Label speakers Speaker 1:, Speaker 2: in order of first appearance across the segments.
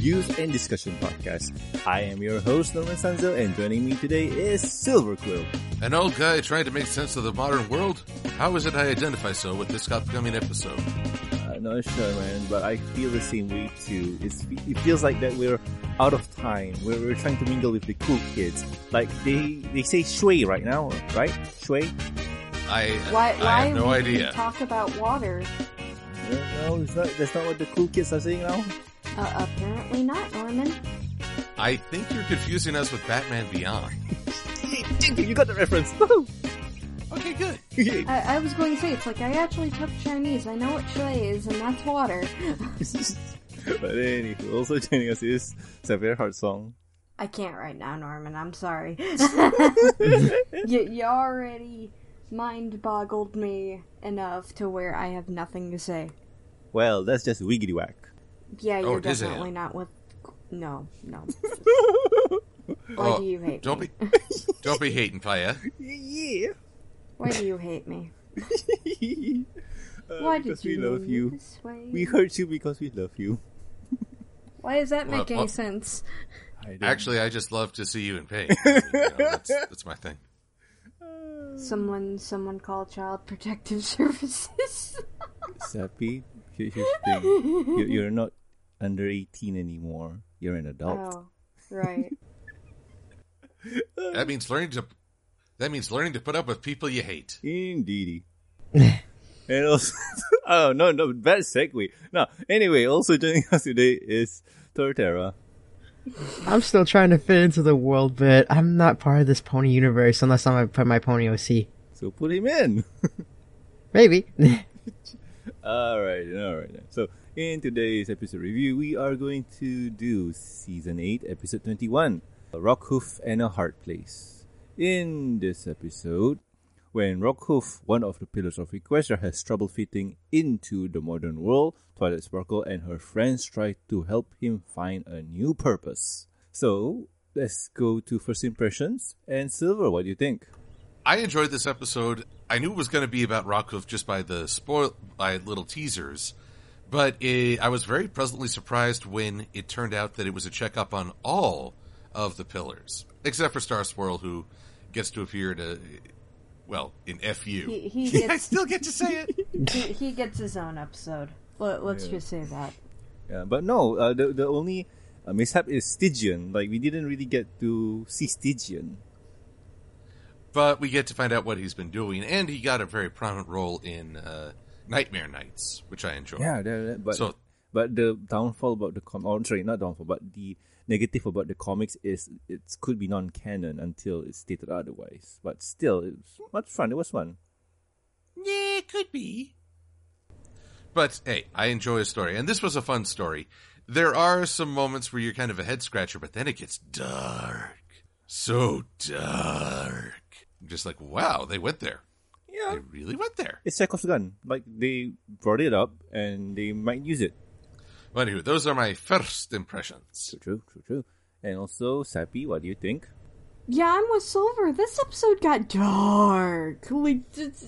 Speaker 1: reviews and discussion podcast. I am your host, Norman Sanzo, and joining me today is Silver Quill.
Speaker 2: An old guy trying to make sense of the modern world? How is it I identify so with this upcoming episode?
Speaker 1: Uh, not sure, man, but I feel the same way too. It's, it feels like that we're out of time. We're, we're trying to mingle with the cool kids. Like they they say shui right now, right? Shui?
Speaker 2: I,
Speaker 3: Why?
Speaker 2: I
Speaker 3: why
Speaker 2: have no
Speaker 3: would
Speaker 2: idea.
Speaker 3: we talk about water?
Speaker 1: No, no, it's not, that's not what the cool kids are saying now.
Speaker 3: Uh, apparently not, Norman.
Speaker 2: I think you're confusing us with Batman Beyond.
Speaker 1: you got the reference.
Speaker 2: Okay, good.
Speaker 3: I, I was going to say it's like I actually took Chinese. I know what shui is, and that's water.
Speaker 1: but anyway, also joining us is Sapphire Heart Song.
Speaker 3: I can't right now, Norman. I'm sorry. you, you already mind boggled me enough to where I have nothing to say.
Speaker 1: Well, that's just wiggity whack.
Speaker 3: Yeah,
Speaker 2: Oh,
Speaker 3: you're
Speaker 2: it is a-
Speaker 3: definitely not with. No, no. Why
Speaker 2: Oh,
Speaker 3: do you hate
Speaker 2: Don't
Speaker 3: me?
Speaker 2: be, don't be hating, Paya.
Speaker 1: Yeah.
Speaker 3: Why do you hate me?
Speaker 1: Uh,
Speaker 3: Why
Speaker 1: because
Speaker 3: did you
Speaker 1: we love you.
Speaker 3: This way?
Speaker 1: We hurt you because we love you.
Speaker 3: Why does that
Speaker 2: Well,
Speaker 3: make any
Speaker 2: well-
Speaker 3: sense?
Speaker 1: I
Speaker 2: Actually, I just love to see you in pain. You know, that's, that's my thing.
Speaker 3: Someone, someone call Child Protective Services.
Speaker 1: Sappy, here- here's the thing. You're not under 18 anymore. You're an adult.
Speaker 3: oh, right.
Speaker 2: That means learning to. That means learning to put up with people you hate.
Speaker 1: Indeedy. and also, oh no, no, bad segue. No, anyway, also joining us today is Torterra.
Speaker 4: I'm still trying to fit into the world, but I'm not part of this pony universe unless I'm put my pony OC.
Speaker 1: So put him in.
Speaker 4: Maybe.
Speaker 1: All right, all right. So in today's episode review, we are going to do season eight, episode twenty-one, Rockhoof and a Hard Place. In this episode, when Rockhoof, one of the pillars of Equestria, has trouble fitting into the modern world, Twilight Sparkle and her friends try to help him find a new purpose. So let's go to first impressions. And Silver, what do you think?
Speaker 2: I enjoyed this episode. I knew it was going to be about Rockhoof just by the spoil by little teasers, but it, I was very pleasantly surprised when it turned out that it was a checkup on all of the pillars, except for Star Swirl, who gets to appear to, well, in FU.
Speaker 3: He, he
Speaker 2: I still get to say it.
Speaker 3: he, he gets his own episode. Let, let's
Speaker 1: Yeah.
Speaker 3: just say that.
Speaker 1: Yeah, but no, uh, the the only uh, mishap is Stygian. Like we didn't really get to see Stygian.
Speaker 2: But we get to find out what he's been doing, and he got a very prominent role in uh, Nightmare Knights, which I enjoy.
Speaker 1: Yeah, but
Speaker 2: So-
Speaker 1: but the downfall about the com, oh, sorry, not downfall, but the negative about the comics is it could be non-canon until it's stated otherwise. But still, it was much fun. It was fun.
Speaker 2: Yeah, it could be. But hey, I enjoy a story, and this was a fun story. There are some moments where you're kind of a head scratcher, but then it gets dark. So dark. I'm just like, wow, they went there.
Speaker 1: Yeah,
Speaker 2: They really went there.
Speaker 1: it's Chekhov's gun. Like they brought it up and they might use it.
Speaker 2: But anyway, those are my first impressions.
Speaker 1: True, true, true, true. And also, Sappy, what do you think?
Speaker 3: Yeah, I'm with Silver. This episode got dark. Like, d- d-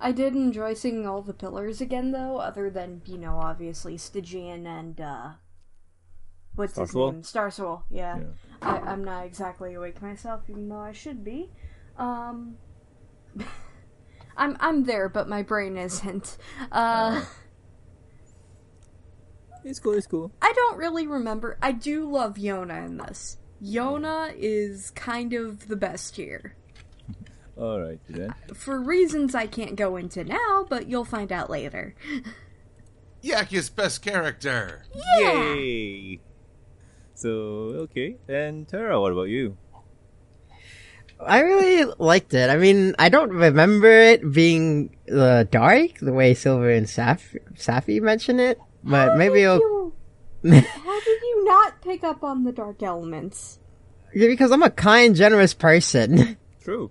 Speaker 3: I did enjoy seeing all the pillars again, though. Other than you know, obviously Stygian and uh, what's his
Speaker 1: Starswirl?
Speaker 3: name? Starswirl. Yeah.
Speaker 1: Yeah.
Speaker 3: I, I'm not exactly awake myself, even though I should be. Um, I'm I'm there, but my brain isn't. Uh,
Speaker 1: It's cool. It's cool.
Speaker 3: I don't really remember. I do love Yona in this. Yona is kind of the best here.
Speaker 1: All right then.
Speaker 3: For reasons I can't go into now, but you'll find out later.
Speaker 2: Yaki's best character.
Speaker 1: Yay! So okay, and Tara, what about you?
Speaker 4: I really liked it. I mean, I don't remember it being uh, dark the way Silver and Saf- Safi mentioned it, but
Speaker 3: How
Speaker 4: maybe
Speaker 3: did
Speaker 4: it'll.
Speaker 3: you, how did you not pick up on the dark elements?
Speaker 4: Yeah, because I'm a kind, generous person.
Speaker 1: True.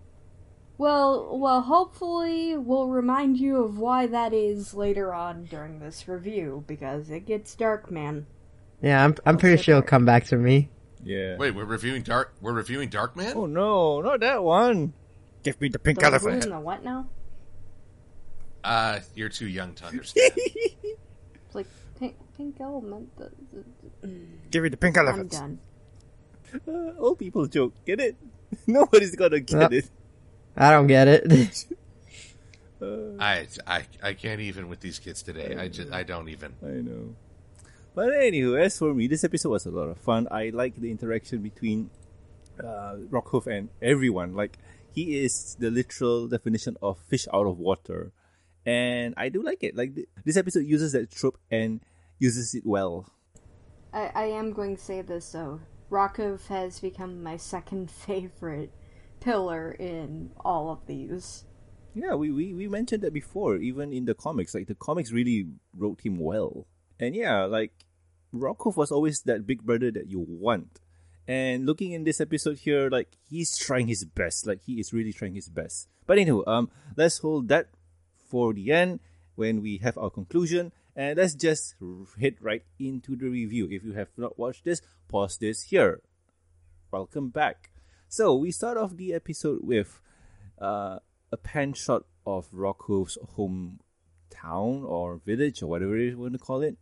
Speaker 3: Well, well, hopefully we'll remind you of why that is later on during this review because it gets dark, man.
Speaker 4: Yeah, I'm I'm pretty sure it'll come back to me.
Speaker 1: Yeah.
Speaker 2: Wait, we're reviewing Dark. We're reviewing Darkman.
Speaker 1: Oh no, not that one. Give me the pink
Speaker 3: The
Speaker 1: elephant.
Speaker 3: the what now?
Speaker 2: Uh, you're too young to understand.
Speaker 3: It's like pink, pink element. The, the, the-
Speaker 4: Give me the pink
Speaker 3: I'm
Speaker 4: elephant.
Speaker 3: done.
Speaker 1: Uh, old people joke. Get it? Nobody's gonna get
Speaker 4: Yep.
Speaker 1: it.
Speaker 4: I don't get it.
Speaker 2: I, I I can't even with these kids today. I just I don't even.
Speaker 1: I know. But anywho, as for me, this episode was a lot of fun. I like the interaction between uh, Rockhoof and everyone. Like he is the literal definition of fish out of water, and I do like it. Like th- this episode uses that trope and uses it well.
Speaker 3: I, I am going to say this though. Rockhoof has become my second favorite pillar in all of these.
Speaker 1: Yeah, we, we, we mentioned that before, even in the comics. Like the comics really wrote him well. And yeah, like Rockhoof was always that big brother that you want. And looking in this episode here, like he's trying his best. Like he is really trying his best. But anyway, um, let's hold that for the end when we have our conclusion. And let's just hit right into the review. If you have not watched this, pause this here. Welcome back. So we start off the episode with uh, a pan shot of Rockhoof's hometown or village or whatever you want to call it.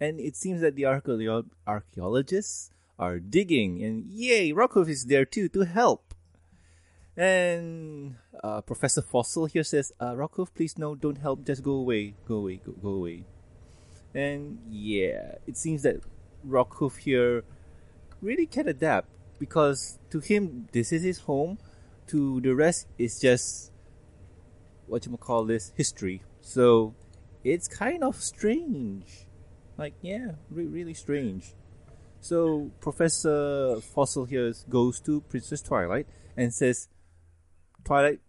Speaker 1: And it seems that the archaeo- archaeologists are digging, and yay, Rockhoof is there too to help. And uh, Professor Fossil here says, uh, Rockhoof, please no, don't help, just go away, go away, go, go away. And yeah, it seems that Rockhoof here really can adapt because to him, this is his home. To the rest, it's just what you call this history. So it's kind of strange. Like, yeah, re- really strange. So Professor Fossil here goes to Princess Twilight and says, Twilight,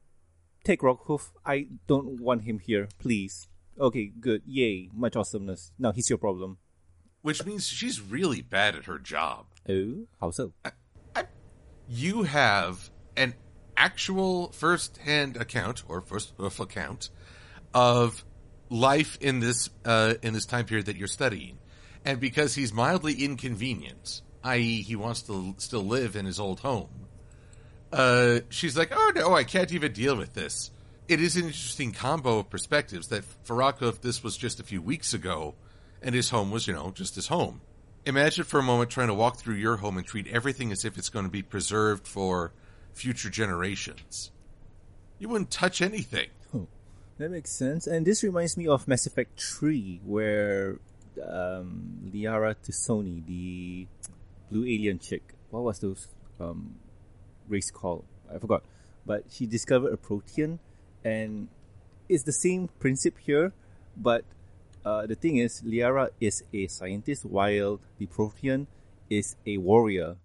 Speaker 1: take Rockhoof. I don't want him here, please. Okay, good. Yay, much awesomeness. Now he's your problem.
Speaker 2: Which means she's really bad at her job.
Speaker 1: Oh, how so?
Speaker 2: You have an actual first-hand account or first-hoof uh, account of life in this uh, in this time period that you're studying, and because he's mildly inconvenient, i.e., he wants to still live in his old home, uh, she's like, "Oh no, I can't even deal with this." It is an interesting combo of perspectives that for if this was just a few weeks ago, and his home was, you know, just his home. Imagine for a moment trying to walk through your home and treat everything as if it's going to be preserved for future generations. You wouldn't touch anything.
Speaker 1: That makes sense. And this reminds me of Mass Effect 3, where um, Liara T'Soni, the blue alien chick, what was those um, race called? I forgot. But she discovered a Prothean, and it's the same principle here, but uh, the thing is, Liara is a scientist while the Prothean is a warrior.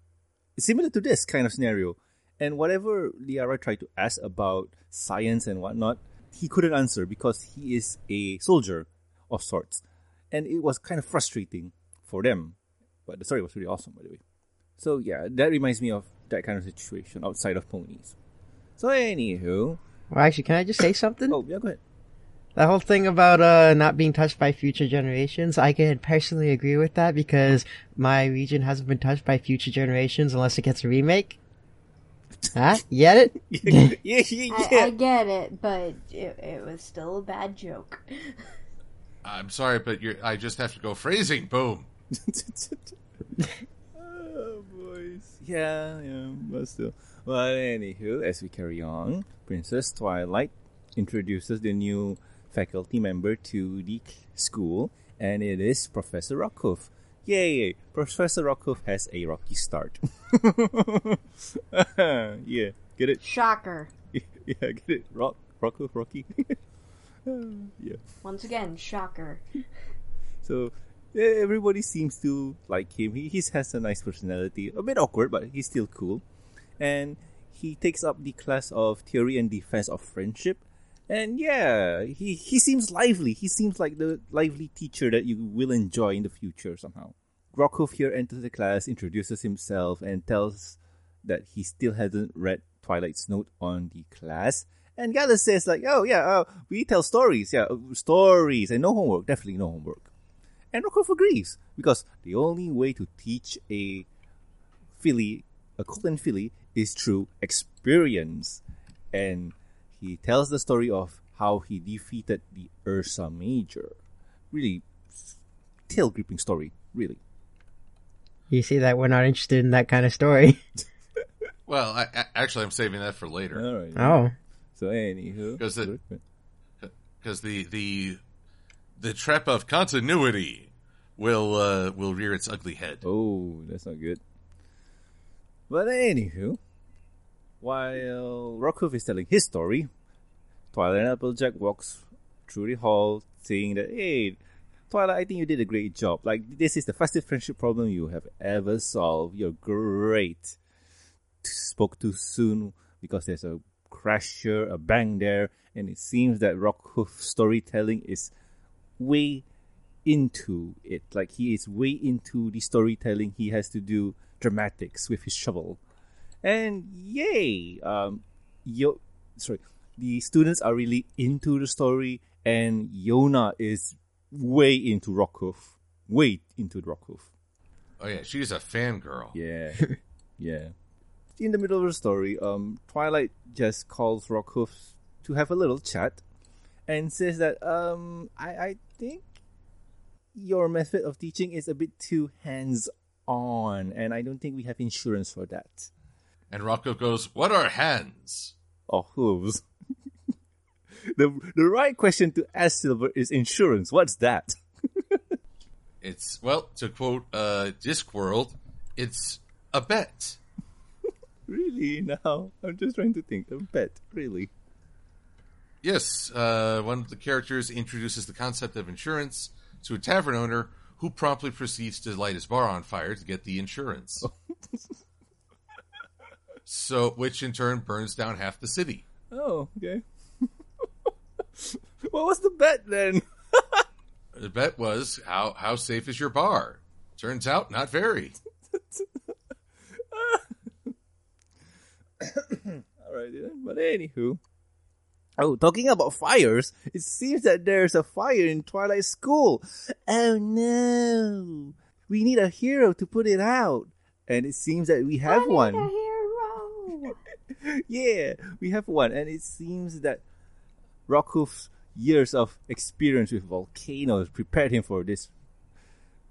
Speaker 1: It's similar to this kind of scenario. And whatever Liara tried to ask about science and whatnot, he couldn't answer because he is a soldier of sorts. And it was kind of frustrating for them. But the story was really awesome, by the way. So yeah, that reminds me of that kind of situation outside of ponies. So anywho,
Speaker 4: well, actually, can I just say something?
Speaker 1: oh yeah, go ahead.
Speaker 4: That whole thing about uh not being touched by future generations, I can personally agree with that because my region hasn't been touched by future generations unless it gets a remake. Huh? You get it?
Speaker 1: yeah, yeah, yeah.
Speaker 3: I, I get it, but it, it was still a bad joke.
Speaker 2: I'm sorry, but you're, I just have to go phrasing. Boom.
Speaker 1: oh, boys. Yeah, yeah, but still. But anywho, as we carry on, Princess Twilight introduces the new faculty member to the school, and it is Professor Rockhoof. Yay! Professor Rockhoof has a rocky start. yeah, get it?
Speaker 3: Shocker.
Speaker 1: yeah, get it? Rock, Rockhoof, Rocky. yeah.
Speaker 3: Once again, shocker.
Speaker 1: So everybody seems to like him. He, he has a nice personality. A bit awkward, but he's still cool. And he takes up the class of theory and defense of friendship. And yeah, he, he seems lively. He seems like the lively teacher that you will enjoy in the future somehow. Rockhoof here enters the class, introduces himself, and tells that he still hasn't read Twilight's note on the class. And Gallus says like, oh yeah, uh, we tell stories, yeah, uh, stories, and no homework, definitely no homework. And Rockhoof agrees because the only way to teach a filly, a Colton filly, is through experience. And he tells the story of how he defeated the Ursa Major. Really tail gripping story, really.
Speaker 4: You see that we're not interested in that kind of story.
Speaker 2: Well, I, I, actually, I'm saving that for later
Speaker 1: All right.
Speaker 4: Oh.
Speaker 1: So, anywho.
Speaker 2: Because it- because the the the trap of continuity will uh, will rear its ugly head.
Speaker 1: Oh, that's not good. But anywho, while Rockhoof is telling his story, Twilight and Applejack walks through the hall saying that, hey, Twilight, I think you did a great job. Like, this is the fastest friendship problem you have ever solved. You're great. Spoke too soon because there's a crash here, a bang there, and it seems that Rockhoof storytelling is way into it. Like he is way into the storytelling. He has to do dramatics with his shovel, and yay! Um, yo, sorry, the students are really into the story, and Yona is way into Rockhoof, way into Rockhoof.
Speaker 2: Oh yeah, she's a fangirl.
Speaker 1: Yeah, yeah. In the middle of the story, um, Twilight just calls Rockhoof to have a little chat, and says that um, I I think your method of teaching is a bit too hands on, and I don't think we have insurance for that.
Speaker 2: And Rocco goes, "What are hands?"
Speaker 1: Or hooves. the the right question to ask Silver is insurance. What's that?
Speaker 2: It's well, to quote uh, Discworld, it's a bet.
Speaker 1: really? Now I'm just trying to think. A bet, really?
Speaker 2: Yes, uh, one of the characters introduces the concept of insurance to a tavern owner who promptly proceeds to light his bar on fire to get the insurance. So, which in turn burns down half the city.
Speaker 1: Oh, okay. what was the bet then?
Speaker 2: The bet was how how safe is your bar? Turns out not very.
Speaker 1: All right, then. But anywho. Oh, talking about fires, it seems that there's a fire in Twilight School. Oh no. We need a hero to put it out. And it seems that we have
Speaker 3: I need
Speaker 1: one.
Speaker 3: A
Speaker 1: yeah, we have one. And it seems that Rockhoof's years of experience with volcanoes prepared him for this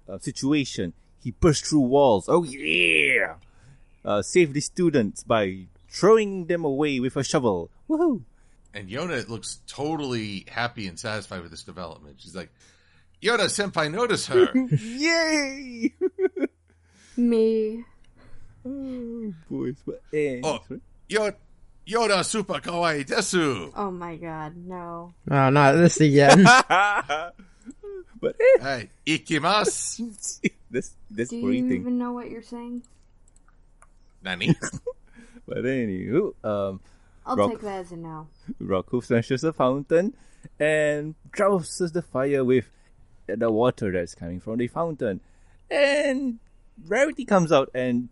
Speaker 1: uh, situation. He burst through walls. Oh, yeah! Uh, saved the students by throwing them away with a shovel. Woohoo!
Speaker 2: And Yona looks totally happy and satisfied with this development. She's like, Yona senpai, notice her.
Speaker 1: Yay!
Speaker 3: Me.
Speaker 1: Oh, boys. But, eh,
Speaker 2: Oh. Yona, Yona super kawaii desu.
Speaker 3: Oh my god, no.
Speaker 4: Oh, not this again.
Speaker 1: but eh,
Speaker 2: Hey, ikimasu.
Speaker 1: this this
Speaker 3: Do
Speaker 1: for
Speaker 3: you
Speaker 1: eating.
Speaker 3: even know what you're saying?
Speaker 2: Nani?
Speaker 1: But anywho, um,
Speaker 3: I'll
Speaker 1: Rock-
Speaker 3: take that as a no.
Speaker 1: Rocco smashes the fountain and douses the fire with the water that's coming from the fountain. And Rarity comes out and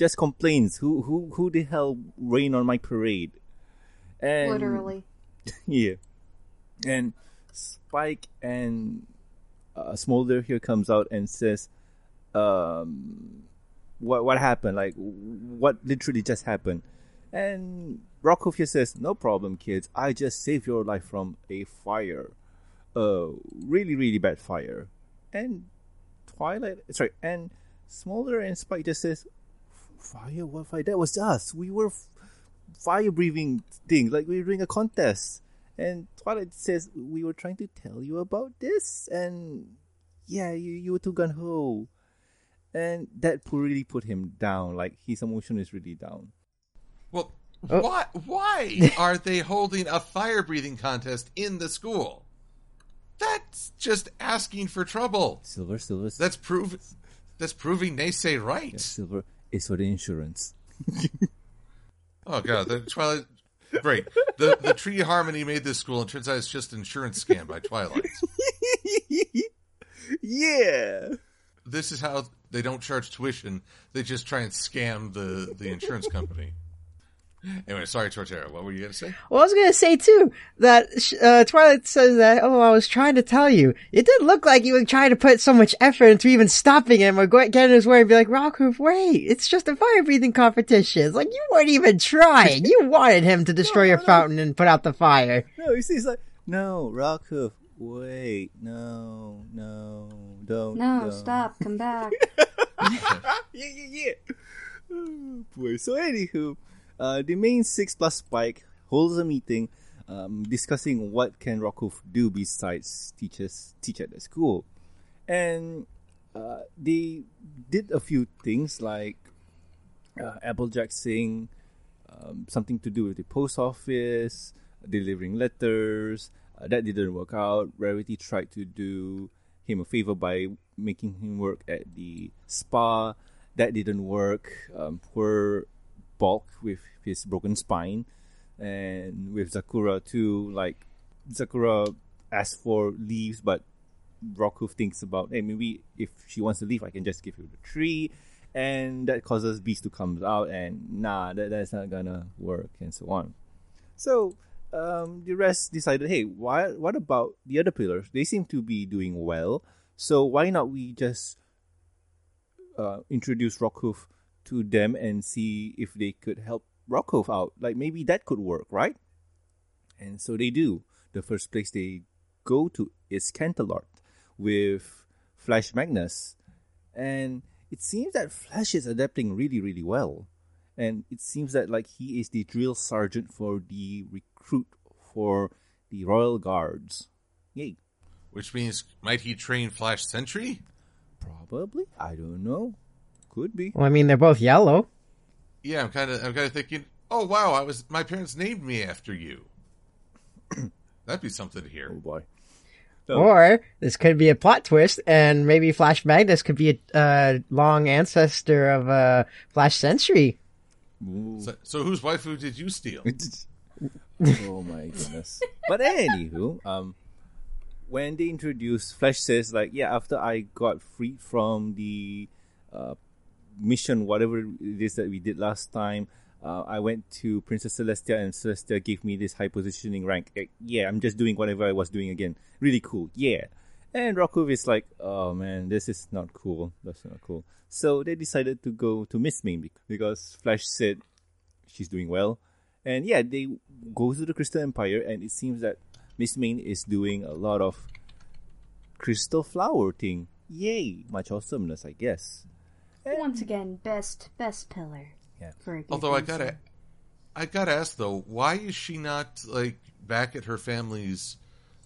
Speaker 1: just complains, "Who who who the hell rain on my parade?" And
Speaker 3: Literally.
Speaker 1: yeah. And Spike and uh, Smolder here comes out and says, um, what what happened? Like, what literally just happened? And Rocco here says, no problem, kids. I just saved your life from a fire, a really really bad fire. And Twilight, sorry, and Smolder and Spike just says, fire? What fire? That was us. We were f- fire breathing things. Like we were doing a contest. And Twilight says we were trying to tell you about this, and yeah, you you were too gun ho, and that really put him down. Like his emotion is really down.
Speaker 2: Well,
Speaker 4: Oh.
Speaker 2: why, why are they holding a fire breathing contest in the school? That's just asking for trouble.
Speaker 1: Silver, silver,
Speaker 2: That's prove that's proving they say
Speaker 1: yeah,
Speaker 2: right.
Speaker 1: silver is for the insurance.
Speaker 2: Oh god, the Twilight Great. The the Tree Harmony made this school and turns out it's just an insurance scam by Twilight.
Speaker 1: yeah.
Speaker 2: This is how they don't charge tuition. They just try and scam the, the insurance company. Anyway, sorry, Torterra. What were you going to say?
Speaker 4: Well, I was gonna say too that uh, Twilight says that. Oh, I was trying to tell you. It didn't look like you were trying to put so much effort into even stopping him or go, getting his way and be like, Rockhoof, wait, it's just a fire breathing competition. It's like you weren't even trying. You wanted him to destroy your fountain and put out the fire.
Speaker 1: No, you see, it's like no, Rockhoof. Wait, no, no, don't.
Speaker 3: No,
Speaker 1: don't.
Speaker 3: stop. Come back.
Speaker 1: yeah, yeah, yeah. Oh, boy. So, anywho, uh, the main six plus spike holds a meeting, um, discussing what can Rockhoof do besides teachers teach at the school, and uh, they did a few things like uh, Applejack saying um, something to do with the post office, delivering letters. Uh, that didn't work out. Rarity tried to do him a favor by making him work at the spa. That didn't work. Um, poor Bulk with his broken spine, and with Zecora too. Like Zecora asks for leaves, but Rockhoof thinks about, hey, maybe if she wants to leave, I can just give her the tree, and that causes Beast to come out, and nah, that, that's not gonna work, and so on. So um, the rest decided, hey, why? What about the other pillars? They seem to be doing well, so why not we just uh, introduce Rockhoof to them and see if they could help Rockhoof out? Like maybe that could work, right? And so they do. The first place they go to is Canterlot with Flash Magnus, and it seems that Flash is adapting really, really well. And it seems that like he is the drill sergeant for the recruit for the Royal Guards. Yay.
Speaker 2: Which means, might he train Flash Sentry?
Speaker 1: Probably. I don't know. Could be.
Speaker 4: Well, I mean, they're both yellow.
Speaker 2: Yeah, I'm kind of, I'm kind of thinking. Oh wow, I was, my parents named me after you. That'd be something to
Speaker 1: Oh
Speaker 2: hear.
Speaker 1: boy.
Speaker 4: Or this could be a plot twist, and maybe Flash Magnus could be a uh, long ancestor of uh, Flash Sentry.
Speaker 2: So, so whose waifu did you steal?
Speaker 1: oh my goodness. But anywho, um, when they introduced Flash says like, yeah, after I got freed from the uh, mission, whatever it is that we did last time, uh, I went to Princess Celestia and Celestia gave me this high positioning rank. Eh, yeah, I'm just doing whatever I was doing again. Really cool. Yeah. And Rockhoof is like, oh man, this is not cool. That's not cool. So they decided to go to Miss bec- because Flash said she's doing well. And yeah, they go to the Crystal Empire, and it seems that Mistmane is doing a lot of crystal flower thing. Yay! Much awesomeness, I guess.
Speaker 3: Once again, best best pillar.
Speaker 1: Yeah.
Speaker 3: For a
Speaker 2: Although I gotta. I gotta ask though, why is she not like back at her family's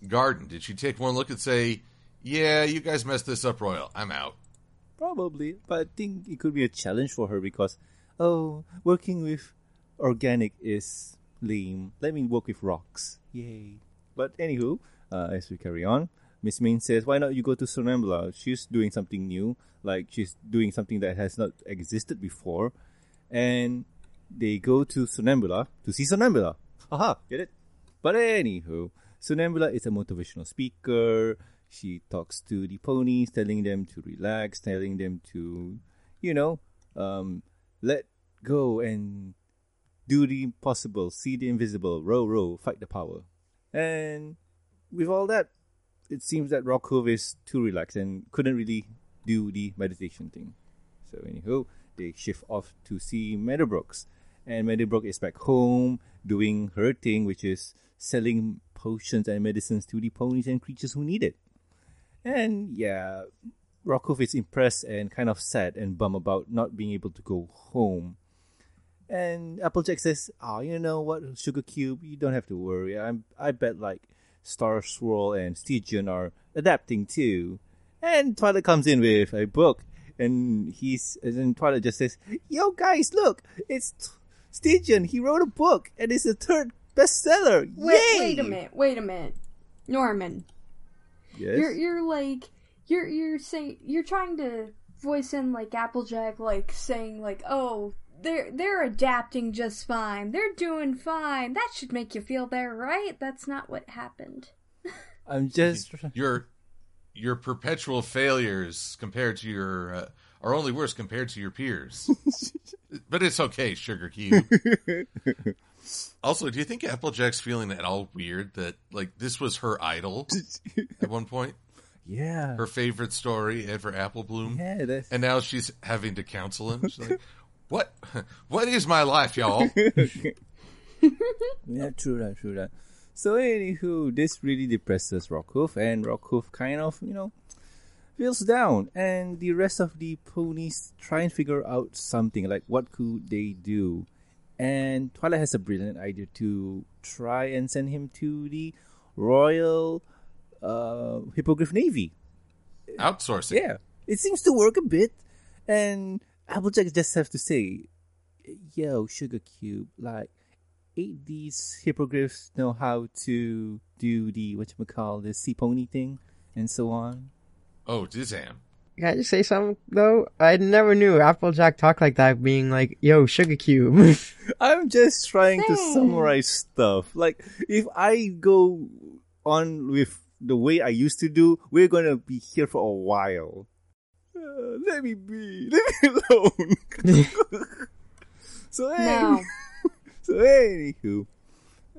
Speaker 2: garden? Did she take one look and say, "Yeah, you guys messed this up, Royal. I'm out."
Speaker 1: Probably, but I think it could be a challenge for her because, oh, working with organic is lame. Let me work with rocks. Yay. But anywho, uh, as we carry on, Mistmane says, why not you go to Somnambula? She's doing something new, like she's doing something that has not existed before. And they go to Somnambula to see Somnambula. Haha, get it? But anywho, Somnambula is a motivational speaker. She talks to the ponies, telling them to relax, telling them to, you know, um, let go and do the impossible, see the invisible, row, row, fight the power. And with all that, it seems that Rockhoof is too relaxed and couldn't really do the meditation thing. So, anywho, they shift off to see Meadowbrooks. And Meadowbrook is back home doing her thing, which is selling potions and medicines to the ponies and creatures who need it. And yeah, Rockhoof is impressed and kind of sad and bummed about not being able to go home. And Applejack says, "Ah, you know what, Sugar Cube, you don't have to worry. I'm, I bet like Star Swirl and Stygian are adapting too." And Twilight comes in with a book, and he's and then Twilight just says, "Yo, guys, look, it's T- Stygian. He wrote a book, and it's the third bestseller.
Speaker 3: Wait,
Speaker 1: Yay!"
Speaker 3: wait a minute. Wait a minute. Norman,
Speaker 1: Yes.
Speaker 3: you're you're like you're you're saying you're trying to voice in like Applejack, like saying like, oh, they're they're adapting just fine. They're doing fine. That should make you feel better, right? That's not what happened.
Speaker 1: I'm just
Speaker 2: Your your perpetual failures compared to your uh, are only worse compared to your peers. but it's okay, Sugar Cube. also, do you think Applejack's feeling at all weird that like this was her idol at one point,
Speaker 1: yeah.
Speaker 2: her favorite story ever, Apple Bloom,
Speaker 1: Yeah, that's
Speaker 2: and now she's having to counsel him? She's like, "What? What is my life, y'all?"
Speaker 1: Yeah, true that, true that. So, anywho, this really depresses Rockhoof, and Rockhoof kind of, you know, feels down, and the rest of the ponies try and figure out something like what could they do. And Twilight has a brilliant idea to try and send him to the Royal uh, Hippogriff Navy.
Speaker 2: Outsourcing.
Speaker 1: Yeah, it seems to work a bit, and Applejack just have to say, "Yo, Sugar Cube, like." Eight these hippogriffs know how to do the what you call the sea pony thing and so on?
Speaker 2: Oh, Dizam.
Speaker 4: Can I just say something though? I never knew Applejack talked like that, being like, "Yo, sugar cube."
Speaker 1: I'm just trying to summarize stuff. Like, if I go on with the way I used to do, we're gonna be here for a while. Let me be. Leave me alone. so, hey,
Speaker 3: No.
Speaker 1: so anywho,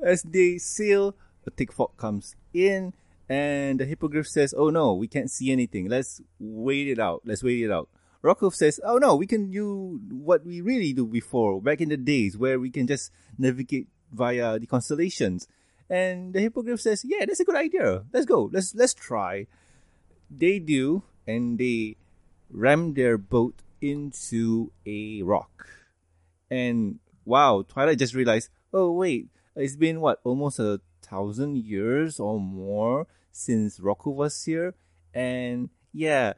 Speaker 1: as they sail, a thick fog comes in, and the hippogriff says, "Oh no, we can't see anything. Let's wait it out. Let's wait it out." Rockhoof says, "Oh no, we can do what we really do before, back in the days where we can just navigate via the constellations." And the hippogriff says, "Yeah, that's a good idea. Let's go. Let's let's try." They do, and they ram their boat into a rock. And wow, Twilight just realized, oh wait, it's been what, almost a thousand years or more since Roku was here? And yeah,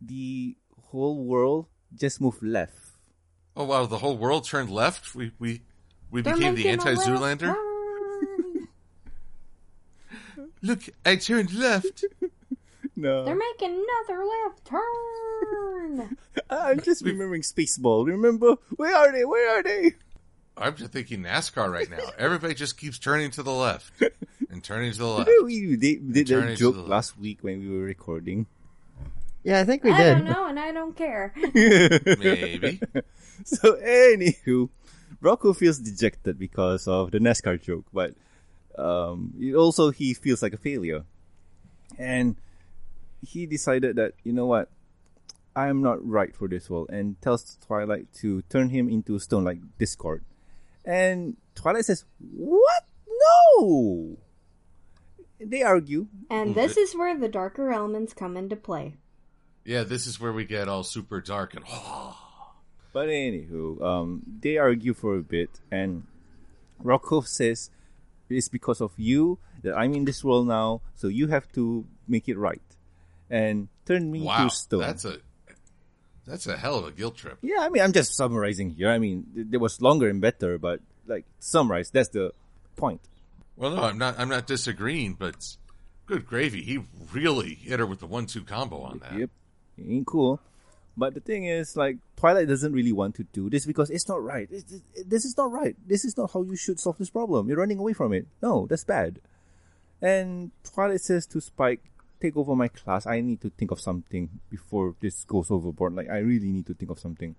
Speaker 1: the whole world just moved left.
Speaker 2: Oh wow, the whole world turned left. We we we
Speaker 3: They're
Speaker 2: became the anti Zoolander? Look, I turned left.
Speaker 1: No.
Speaker 3: They're making another left turn.
Speaker 1: I'm just remembering Spaceball. Remember? Where are they? Where are they?
Speaker 2: I'm just thinking NASCAR right now. Everybody just keeps turning to the left and turning to the left.
Speaker 1: Did We did, did that joke
Speaker 2: the left.
Speaker 1: last week when we were recording.
Speaker 4: yeah, I think we
Speaker 3: I
Speaker 4: did.
Speaker 3: I don't know, and I don't care.
Speaker 2: Maybe.
Speaker 1: So, anywho, Rocco feels dejected because of the NASCAR joke, but um, it also he feels like a failure, and he decided that you know what, I am not right for this world, and tells Twilight to turn him into stone like Discord, and Twilight says, "What? No." They argue.
Speaker 3: And this is where the darker elements come into play.
Speaker 2: Yeah, this is where we get all super dark and
Speaker 1: But anywho, um, they argue for a bit, and Rocco says it's because of you that I'm in this world now, so you have to make it right, and turn me
Speaker 2: wow,
Speaker 1: to stone.
Speaker 2: that's a that's a hell of a guilt trip.
Speaker 1: yeah, I mean, I'm just summarizing here. I mean, it, there was longer and better, but like summarize, that's the point.
Speaker 2: Well, no, I'm not. I'm not disagreeing, but good gravy, he really hit her with the one-two combo on that.
Speaker 1: Yep, ain't cool. But the thing is, like, Twilight doesn't really want to do this because it's not right. It's, it- this is not right. This is not how you should solve this problem. You're running away from it. No, that's bad. And Twilight says to Spike, take over my class. I need to think of something before this goes overboard. Like, I really need to think of something.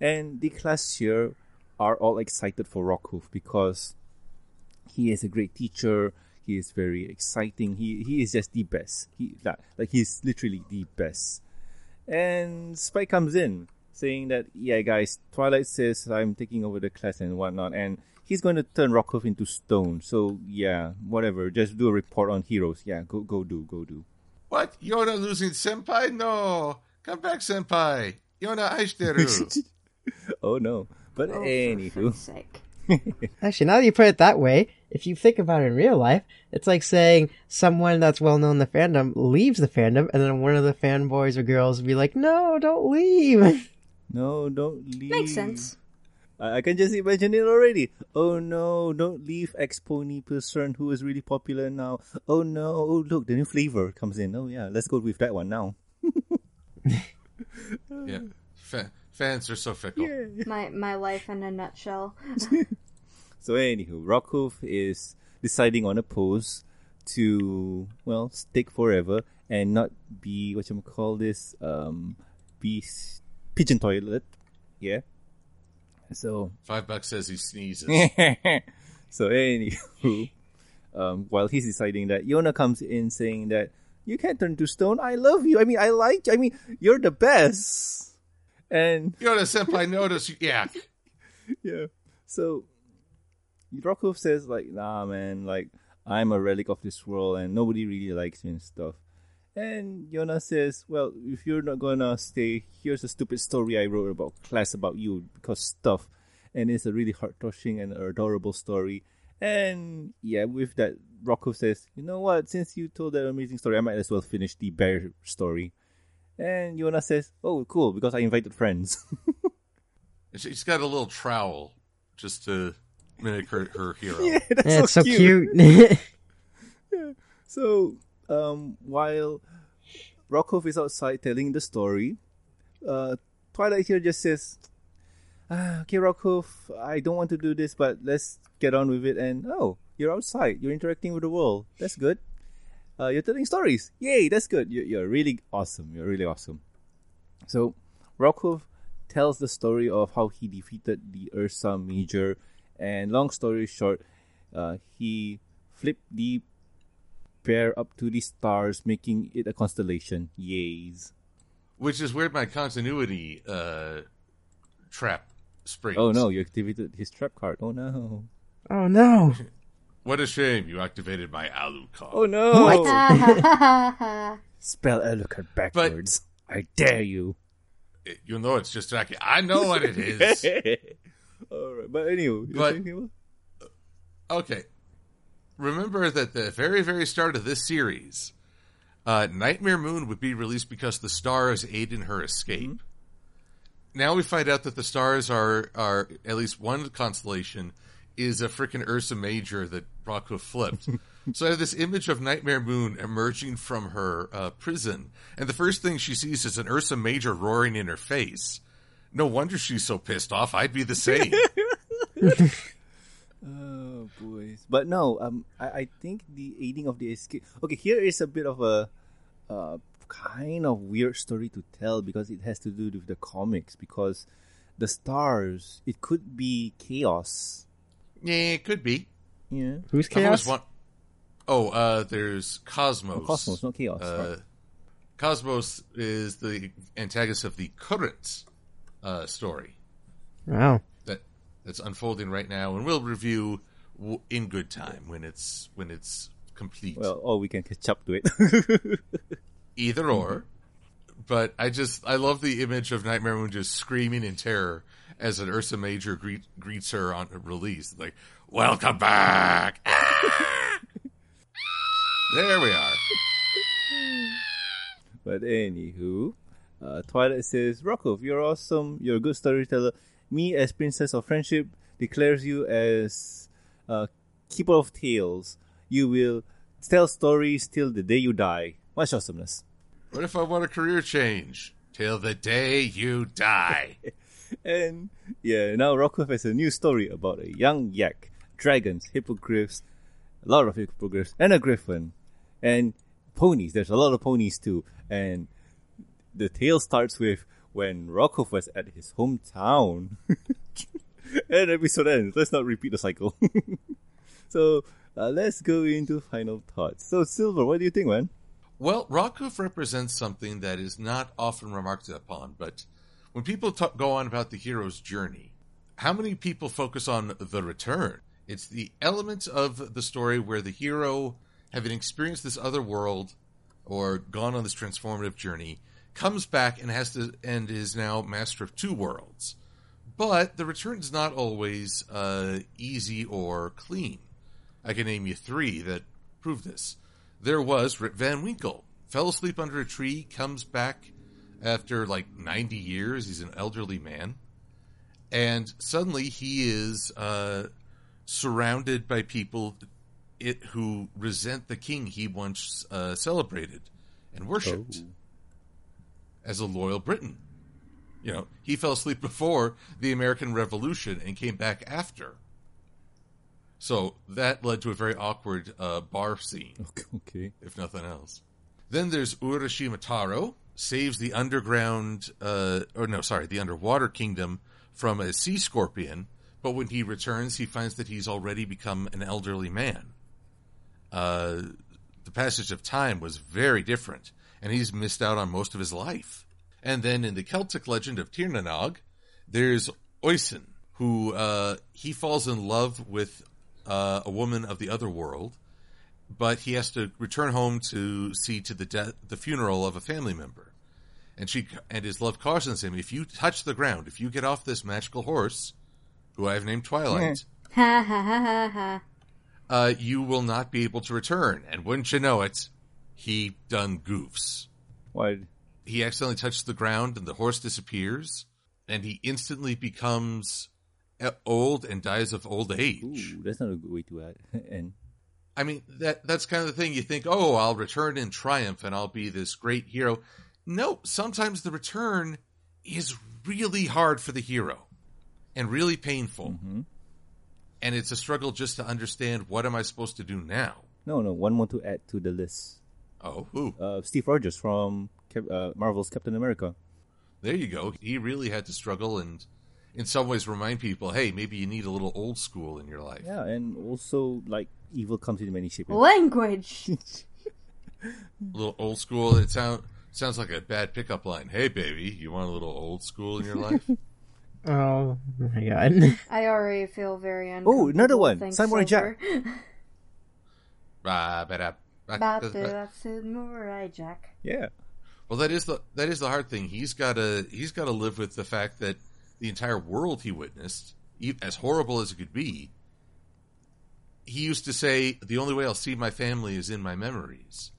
Speaker 1: And the class here are all excited for Rockhoof because he is a great teacher. He is very exciting. He he is just the best. He like, like he's literally the best. And Spike comes in saying that yeah guys, Twilight says I'm taking over the class and whatnot, and he's going to turn Rockhoof into stone. So yeah, whatever. Just do a report on heroes. Yeah, go go do go do.
Speaker 2: What? Yona losing senpai? No, come back, senpai. Yona aishiteru.
Speaker 1: Oh no. But
Speaker 3: Oh, for
Speaker 1: anywho,
Speaker 3: fuck's sake.
Speaker 4: Actually, now that you put it that way, if you think about it in real life, it's like saying someone that's well known in the fandom leaves the fandom, and then one of the fanboys or girls would be like, "No, don't leave."
Speaker 1: no, don't leave.
Speaker 3: Makes sense.
Speaker 1: I, I can just imagine it already. Oh no, don't leave ex pony person who is really popular now. Oh no, oh look, the new flavor comes in. Oh yeah, let's go with that one now.
Speaker 2: yeah, Fa- fans are so fickle.
Speaker 3: My my life in a nutshell.
Speaker 1: So anywho, Rockhoof is deciding on a pose to well stick forever and not be what you call this um be s- pigeon toilet. Yeah. So
Speaker 2: Five bucks says he sneezes.
Speaker 1: so anywho, um, while he's deciding that, Yona comes in saying that you can't turn to stone. I love you. I mean, I like. You. I mean, you're the best. And
Speaker 2: Yona senpai notice. Yeah,
Speaker 1: yeah, so Rockhoof says like, nah, man, like I'm a relic of this world, and nobody really likes me and stuff. And Yona says, Well, if you're not gonna stay, here's a stupid story I wrote about class about you because stuff. And it's a really heart touching and adorable story. And yeah, with that, Rocco says, You know what? Since you told that amazing story, I might as well finish the bear story. And Yona says, Oh, cool, because I invited friends.
Speaker 2: And She's got a little trowel just to mimic her, her hero.
Speaker 1: yeah, that's
Speaker 4: Yeah, it's so
Speaker 1: cute.
Speaker 4: cute.
Speaker 1: So, um, while Rockhoof is outside telling the story, uh, Twilight here just says, ah, "Okay, Rockhoof, I don't want to do this, but let's get on with it." And oh, you're outside. You're interacting with the world. That's good. Uh, you're telling stories. Yay, that's good. You're, you're really awesome. You're really awesome. So, Rockhoof tells the story of how he defeated the Ursa Major, and long story short, uh, he flipped the bear up to the stars, making it a constellation. Yays.
Speaker 2: Which is where my continuity uh, trap springs.
Speaker 1: Oh no, you activated his trap card. Oh no.
Speaker 4: oh no.
Speaker 2: What a shame you activated my Alucard.
Speaker 1: Oh no.
Speaker 3: What?
Speaker 1: Spell Alucard backwards. I dare you.
Speaker 2: It- you know it's just like I know what it is.
Speaker 1: Alright, but anyway, you're
Speaker 2: But- Okay. Remember that the very, very start of this series, uh, Nightmare Moon would be released because the stars aid in her escape. Now we find out that the stars are, are at least one constellation is a freaking Ursa Major that Rocco flipped. so I have this image of Nightmare Moon emerging from her uh, prison, and the first thing she sees is an Ursa Major roaring in her face. No wonder she's so pissed off. I'd be the same.
Speaker 1: Oh boys, but no. Um, I, I think the aiding of the escape. Okay, here is a bit of a, uh, kind of weird story to tell because it has to do with the comics. Because the stars, it could be chaos.
Speaker 2: yeah, it could be.
Speaker 1: Yeah,
Speaker 4: Who's
Speaker 2: I've
Speaker 4: chaos?
Speaker 2: want- Oh, uh, there's Cosmos.
Speaker 1: Oh, Cosmos, not chaos.
Speaker 2: Uh,
Speaker 1: right.
Speaker 2: Cosmos is the antagonist of the current uh, story
Speaker 4: Wow.
Speaker 2: That that's unfolding right now, and we'll review w- in good time when it's when it's complete.
Speaker 1: Well, or we can catch up to it.
Speaker 2: Either or. But I just I love the image of Nightmare Moon just screaming in terror as an Ursa Major greet, greets her on release, like "Welcome back!" There we are.
Speaker 1: But anywho, uh, Twilight says, Rocco, you're awesome. You're a good storyteller. Me, as Princess of Friendship, declares you as uh, Keeper of Tales. You will tell stories till the day you die. Much awesomeness.
Speaker 2: What if I want a career change? Till the day you die.
Speaker 1: And yeah, now Rocco has a new story about a young yak, dragons, hippogriffs, a lot of hippogriffs, and a griffin, and ponies. There's a lot of ponies too. And the tale starts with when Rocco was at his hometown. and episode ends. Let's not repeat the cycle. so uh, let's go into final thoughts. So Silver, what do you think, man?
Speaker 2: Well, Rockhoof represents something that is not often remarked upon, but when people talk, go on about the hero's journey, how many people focus on the return? It's the element of the story where the hero, having experienced this other world or gone on this transformative journey, comes back and has to and is now master of two worlds. But the return is not always uh, easy or clean. I can name you three that prove this. There was Rip Van Winkle. Fell asleep under a tree, comes back after like 90 years. He's an elderly man. And suddenly he is uh, surrounded by people it, who resent the king he once uh, celebrated and worshipped as a loyal Briton. You know, he fell asleep before the American Revolution and came back after. So that led to a very awkward uh, bar scene,
Speaker 1: Okay.
Speaker 2: if nothing else. Then there's Urashima Taro, saves the underground, uh, or no, sorry, the underwater kingdom from a sea scorpion, but when he returns, he finds that he's already become an elderly man. Uh, the passage of time was very different, and he's missed out on most of his life. And then in the Celtic legend of Tír na nÓg, there's Oisin, who uh, he falls in love with uh, a woman of the other world, but he has to return home to see to the de- the funeral of a family member. And she and his love cautions him: if you touch the ground, if you get off this magical horse, who I have named Twilight, uh, you will not be able to return. And wouldn't you know it, he done goofs.
Speaker 1: Why?
Speaker 2: He accidentally touches the ground, and the horse disappears, and he instantly becomes uh, old and dies of old age.
Speaker 1: Ooh, that's not a good way to add. and
Speaker 2: I mean, that that's kind of the thing. You think, oh, I'll return in triumph and I'll be this great hero. No, sometimes the return is really hard for the hero and really painful.
Speaker 1: Mhm.
Speaker 2: And it's a struggle just to understand what am I supposed to do now?
Speaker 1: no, no, one more to add to the list.
Speaker 2: Oh, who?
Speaker 1: Uh, Steve Rogers from uh, Marvel's Captain America.
Speaker 2: There you go. He really had to struggle and in some ways remind people, hey, maybe you need a little old school in your life.
Speaker 1: Yeah, and also like evil comes in many shapes.
Speaker 3: Language.
Speaker 2: A little old school. It sound, sounds like a bad pickup line. Hey, baby, you want a little old school in your life?
Speaker 4: Oh my god.
Speaker 3: I already feel very uncomfortable.
Speaker 1: Oh, another one.
Speaker 3: Thanks,
Speaker 1: Samurai Jack.
Speaker 3: Silver.
Speaker 2: Ba, ba, ba,
Speaker 3: About
Speaker 2: ba,
Speaker 3: the
Speaker 2: ba.
Speaker 3: that's Samurai Jack.
Speaker 1: Yeah.
Speaker 2: Well, that is the that is the hard thing. He's got to he's got to live with the fact that the entire world he witnessed, e- as horrible as it could be, he used to say, "The only way I'll see my family is in my memories."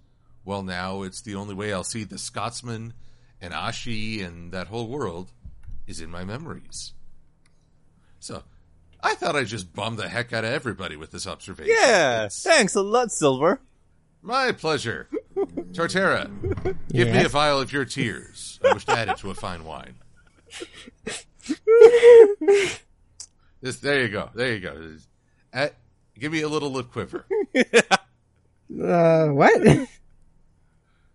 Speaker 2: Well, now it's the only way I'll see the Scotsman and Ashi and that whole world is in my memories. So, I thought I'd just bummed the heck out of everybody with this observation.
Speaker 1: Yeah.
Speaker 2: It's
Speaker 1: Thanks a lot, Silver.
Speaker 2: My pleasure. Torterra, give me a vial of your tears. I wish to add it to a fine wine. This, there you go. There you go. This- uh, give me a little lip quiver.
Speaker 4: Uh, what?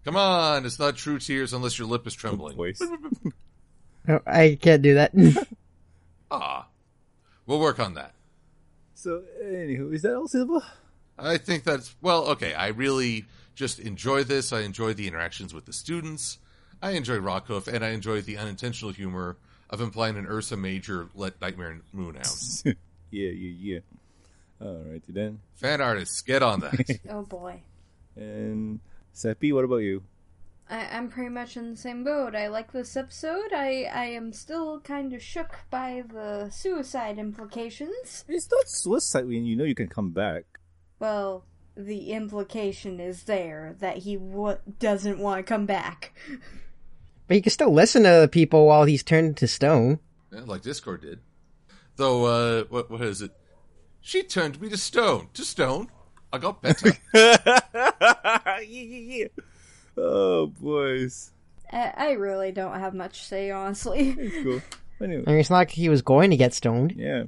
Speaker 2: Come on, it's not true tears unless your lip is trembling.
Speaker 1: Voice.
Speaker 4: No, I can't do that.
Speaker 2: Ah, we'll work on that.
Speaker 1: so, anywho, is that all, Silver?
Speaker 2: I think that's well. Okay, I really just enjoy this. I enjoy the interactions with the students. I enjoy Rockhoof, and I enjoy the unintentional humor of implying an Ursa Major let Nightmare Moon out.
Speaker 1: yeah, yeah, yeah. All right, then.
Speaker 2: Fan artists, get on that.
Speaker 3: Oh boy.
Speaker 1: And Seppi, what about you?
Speaker 3: I, I'm pretty much in the same boat. I like this episode. I, I am still kind of shook by the suicide implications.
Speaker 1: It's not suicide when you know you can come back.
Speaker 3: Well, the implication is there that he w- doesn't want to come back.
Speaker 4: but you can still listen to the people while he's turned to stone.
Speaker 2: Yeah, like Discord did. Though, uh, what what is it? She turned me to stone. To stone. I got better.
Speaker 1: yeah, yeah, yeah. Oh, boys.
Speaker 3: I, I really don't have much to say, honestly.
Speaker 1: It's cool. Anyway,
Speaker 4: I mean, it's not like he was going to get stoned.
Speaker 1: yeah.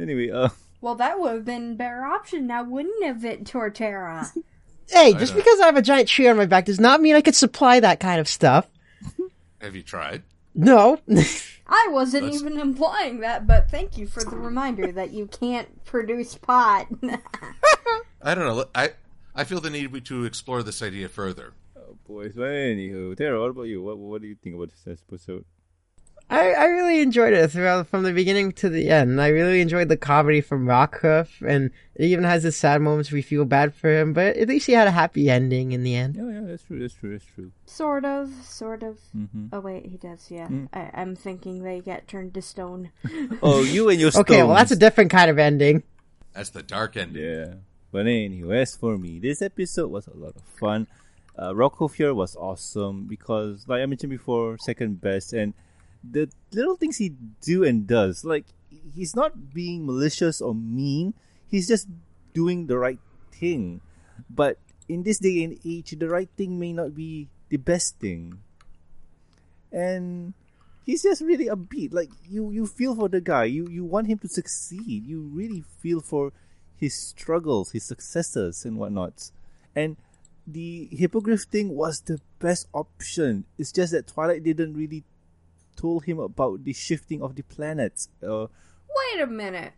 Speaker 1: Anyway, uh,
Speaker 3: well, that would have been a better option now, wouldn't have it, Torterra?
Speaker 4: Hey, just because I have a giant tree on my back does not mean I could supply that kind of stuff.
Speaker 2: Have you tried?
Speaker 4: No.
Speaker 3: I wasn't
Speaker 2: That's-
Speaker 3: even implying that, but thank you for the reminder that you can't produce pot.
Speaker 2: I don't know. I I feel the need to explore this idea further.
Speaker 1: oh, boys. But anywho, Tara, what about you? What What do you think about this episode?
Speaker 4: I, I really enjoyed it throughout from the beginning to the end. I really enjoyed the comedy from Rockhoof, and it even has its sad moments where we feel bad for him, but at least he had a happy ending in the end.
Speaker 1: Yeah, yeah, that's true. That's true. That's true.
Speaker 3: sort of, sort of.
Speaker 1: Mm-hmm.
Speaker 3: Oh wait, he does. Yeah,
Speaker 1: Mm.
Speaker 3: I, I'm thinking they get turned to stone.
Speaker 1: Oh, you and your stones.
Speaker 4: Okay, well that's a different kind of ending.
Speaker 2: That's the dark ending.
Speaker 1: Yeah. But anyway, as for me, this episode was a lot of fun. Uh, Rockhoof here was awesome because, like I mentioned before, second best, and the little things he do and does, like he's not being malicious or mean. He's just doing the right thing. But in this day and age, the right thing may not be the best thing. And he's just really upbeat. Like you, you feel for the guy. You you want him to succeed. You really feel for his struggles, his successes, and whatnot. And the hippogriff thing was the best option. It's just that Twilight didn't really told him about the shifting of the planets. Uh,
Speaker 3: Wait a minute.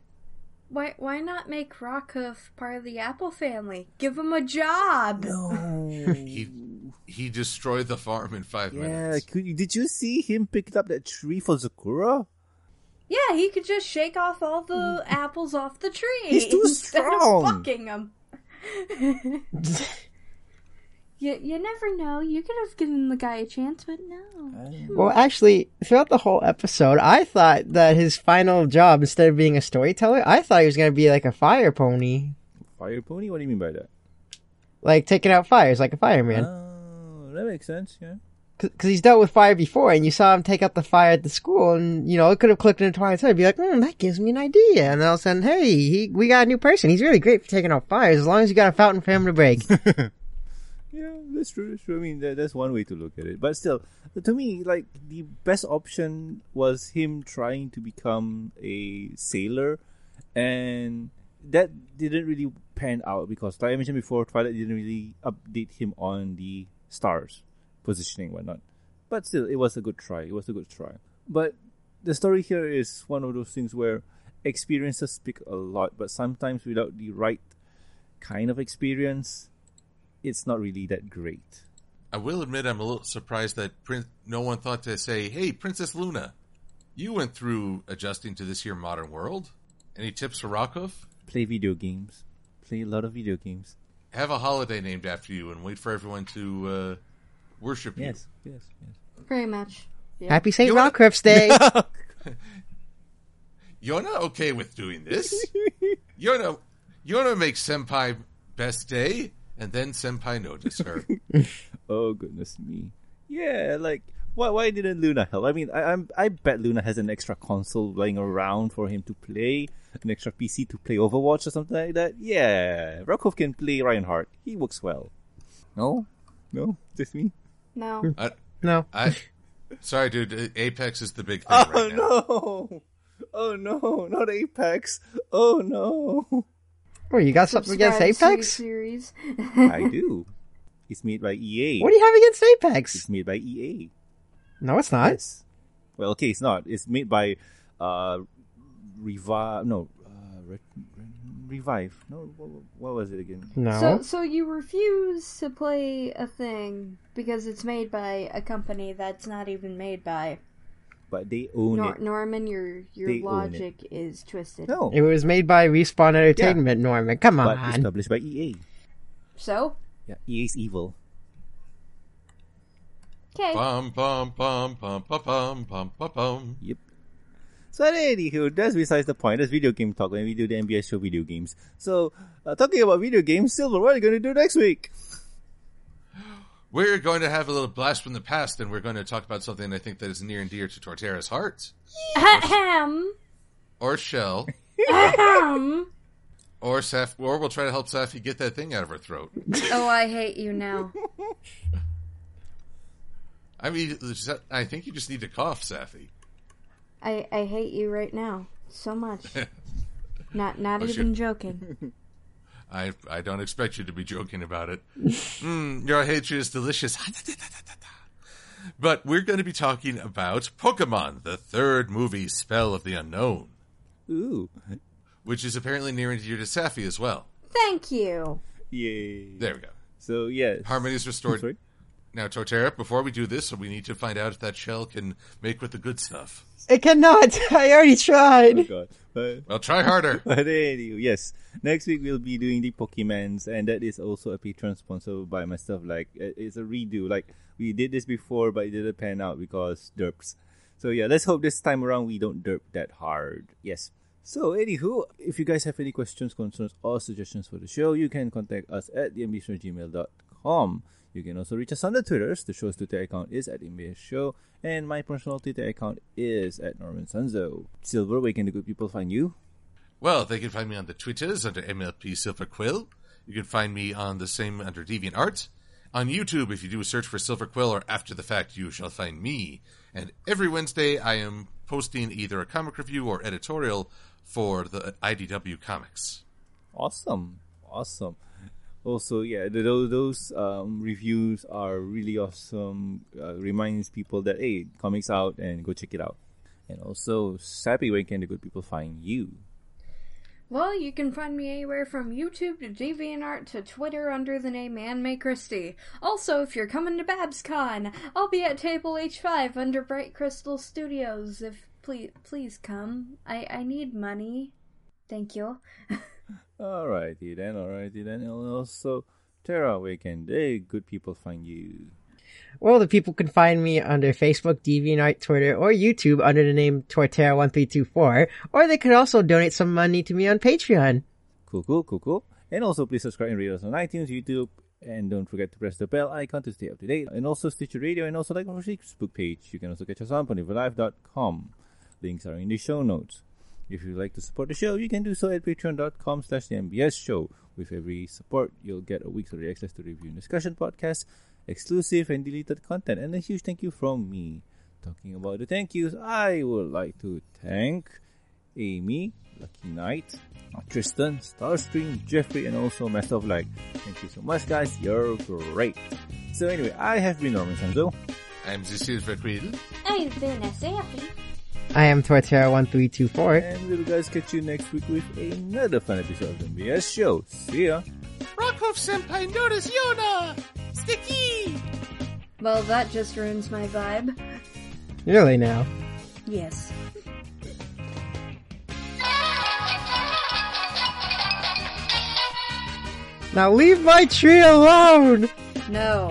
Speaker 3: Why why not make Rockhoof part of the Apple family? Give him a job.
Speaker 1: no.
Speaker 2: He he destroyed the farm in five
Speaker 1: yeah,
Speaker 2: minutes.
Speaker 1: could you, did you see him pick up that tree for Zecora?
Speaker 3: Yeah, he could just shake off all the apples off the tree
Speaker 1: He's too
Speaker 3: instead
Speaker 1: strong.
Speaker 3: of fucking them. you, you never know. You could have given the guy a chance, but no.
Speaker 4: Well, actually, throughout the whole episode, I thought that his final job, instead of being a storyteller, I thought he was going to be like a fire pony.
Speaker 1: Fire pony? What do you mean by that?
Speaker 4: Like taking out fires, like a fireman.
Speaker 1: Oh, that makes sense. Yeah.
Speaker 4: Because he's dealt with fire before, and you saw him take out the fire at the school, and, you know, it could have clicked into Twilight's head. Be like, hmm, that gives me an idea. And all of a sudden, hey, he, we got a new person. He's really great for taking out fires, as long as you got a fountain for him to break.
Speaker 1: Yeah, that's true. That's true. I mean, that, that's one way to look at it. But still, to me, like the best option was him trying to become a sailor, and that didn't really pan out because, like I mentioned before, Twilight didn't really update him on the stars positioning, whatnot. But still, it was a good try. It was a good try. But the story here is one of those things where experiences speak a lot, but sometimes without the right kind of experience, it's not really that great.
Speaker 2: I will admit I'm a little surprised that Prin- no one thought to say, "Hey, Princess Luna, you went through adjusting to this here modern world. Any tips for Rockhoof?
Speaker 1: Play video games. Play a lot of video games.
Speaker 2: Have a holiday named after you and wait for everyone to uh, worship you."
Speaker 1: Yes, yes,
Speaker 3: Very much. Yeah.
Speaker 4: Happy St.
Speaker 2: You wanna-
Speaker 4: Day!
Speaker 2: You're not okay with doing this. You're not. You're gonna make Senpai best day, and then Senpai noticed her.
Speaker 1: Oh goodness me. Yeah, like why why didn't Luna help? I mean, I I'm, I bet Luna has an extra console lying around for him to play, an extra PC to play Overwatch or something like that. Yeah, Rockhoof can play Reinhardt. He works well. No, no, just me.
Speaker 3: No.
Speaker 2: I,
Speaker 4: no.
Speaker 2: I, sorry, dude. uh, Apex is the big thing
Speaker 1: Oh
Speaker 2: right now.
Speaker 1: no! Oh no! Not Apex! Oh no!
Speaker 4: Oh, you got something against Apex?
Speaker 3: Series.
Speaker 1: I do. It's made by EA.
Speaker 4: What do you have against Apex?
Speaker 1: It's made by EA.
Speaker 4: No, it's not.
Speaker 1: Yes. Well, okay, it's not. It's made by uh, Revive. No, uh, Re- Re- Revive. No, what, what was it again?
Speaker 4: No.
Speaker 3: So, so you refuse to play a thing because it's made by a company that's not even made by
Speaker 1: But they own
Speaker 3: Nor-
Speaker 1: it.
Speaker 3: Norman. Your your
Speaker 1: They
Speaker 3: logic is twisted.
Speaker 1: No,
Speaker 4: it was made by Respawn Entertainment, Norman. Come on.
Speaker 1: but
Speaker 4: on.
Speaker 1: it's published by EA.
Speaker 3: So,
Speaker 1: Yeah, EA's evil.
Speaker 3: okay.
Speaker 2: Bum bum bum bum bum bum bum bum bum.
Speaker 1: Yep. So anywho, that's besides the point. That's video game talk when we do the NBA show video games. So, uh, talking about video games, Silver, what are you going to do next week?
Speaker 2: We're going to have a little blast from the past, and we're going to talk about something I think that is near and dear to Torterra's heart,
Speaker 3: Ahem.
Speaker 2: or Shell,
Speaker 3: Ahem.
Speaker 2: or Saf, or we'll try to help Safi get that thing out of her throat.
Speaker 3: oh, I hate you now.
Speaker 2: I mean, I think you just need to cough, Safi.
Speaker 3: I I hate you right now so much. Not not
Speaker 2: Oh,
Speaker 3: even
Speaker 2: shit.
Speaker 3: joking.
Speaker 2: I I don't expect you to be joking about it. mm, your hatred is delicious. but we're going to be talking about Pokemon, the third movie, Spell of the Unknown,
Speaker 1: Ooh,
Speaker 2: which is apparently near and dear to Safi as well.
Speaker 3: Thank you.
Speaker 1: yay!
Speaker 2: There we go.
Speaker 1: So yes,
Speaker 2: Harmony is restored.
Speaker 1: Sorry?
Speaker 2: Now, Torterra, before we do this, we need to find out if that shell can make with the good stuff.
Speaker 4: It cannot. I already tried.
Speaker 1: Oh
Speaker 4: tried.
Speaker 1: God. But,
Speaker 2: Well, try harder.
Speaker 1: but anyway, yes. Next week we'll be doing the Pokemans, and that is also a Patreon sponsor by myself. Like it's a redo. Like we did this before, but it didn't pan out because derps. So yeah, let's hope this time around we don't derp that hard. Yes. So anywho, if you guys have any questions, concerns, or suggestions for the show, you can contact us at thembshow@gmail.com. You can also reach us on the Twitters. The show's Twitter account is at MBS Show, and my personal Twitter account is at Norman Sanzo. Silver, where can the good people find you?
Speaker 2: Well, they can find me on the Twitters under MLP Silver Quill. You can find me on the same under Deviant Art. On YouTube, if you do a search for Silver Quill or After the Fact, you shall find me. And every Wednesday, I am posting either a comic review or editorial for the IDW comics.
Speaker 1: Awesome, awesome. Also, yeah, th- those um, reviews are really awesome. Uh, reminds people that hey, comics out and go check it out. And also, Sappy, where can the good people find you?
Speaker 3: Well, you can find me anywhere from YouTube to DeviantArt to Twitter under the name Anime Christie. Also, if you're coming to BabsCon, I'll be at Table H5 under Bright Crystal Studios. If please, please come. I I need money. Thank you.
Speaker 1: Alrighty then, alrighty then. And also, Tara, where can they good people find you?
Speaker 4: Well, the people can find me under Facebook, DeviantArt, Twitter, or YouTube under the name Torterra1324, or they could also donate some money to me on Patreon.
Speaker 1: Cool, cool, cool, cool. And also, please subscribe and rate us on iTunes, YouTube, and don't forget to press the bell icon to stay up to date. And also, Stitcher Radio, and also like our Facebook page. You can also catch us on PonyvilleLive.com. Links are in the show notes. If you'd like to support the show, you can do so at patreon.com slash the MBS show. With every support, you'll get a week's early access to review and discussion podcasts, exclusive and deleted content, and a huge thank you from me. Talking about the thank yous, I would like to thank Amy, Lucky Knight, Tristan, Starstream, Jeffrey, and also myself. Like, thank you so much, guys. You're great. So anyway, I have been Norman Sanzo.
Speaker 2: I'm the Silver Quill.
Speaker 3: I've been Asafi.
Speaker 4: I am Torterra1324.
Speaker 1: And we'll guys catch you next week with another fun episode of the MBS show. See ya!
Speaker 2: Rockhoof Senpai notice Yona! Sticky!
Speaker 3: Well, that just ruins my vibe.
Speaker 4: Really now.
Speaker 3: Yes.
Speaker 4: Now leave my tree alone!
Speaker 3: No.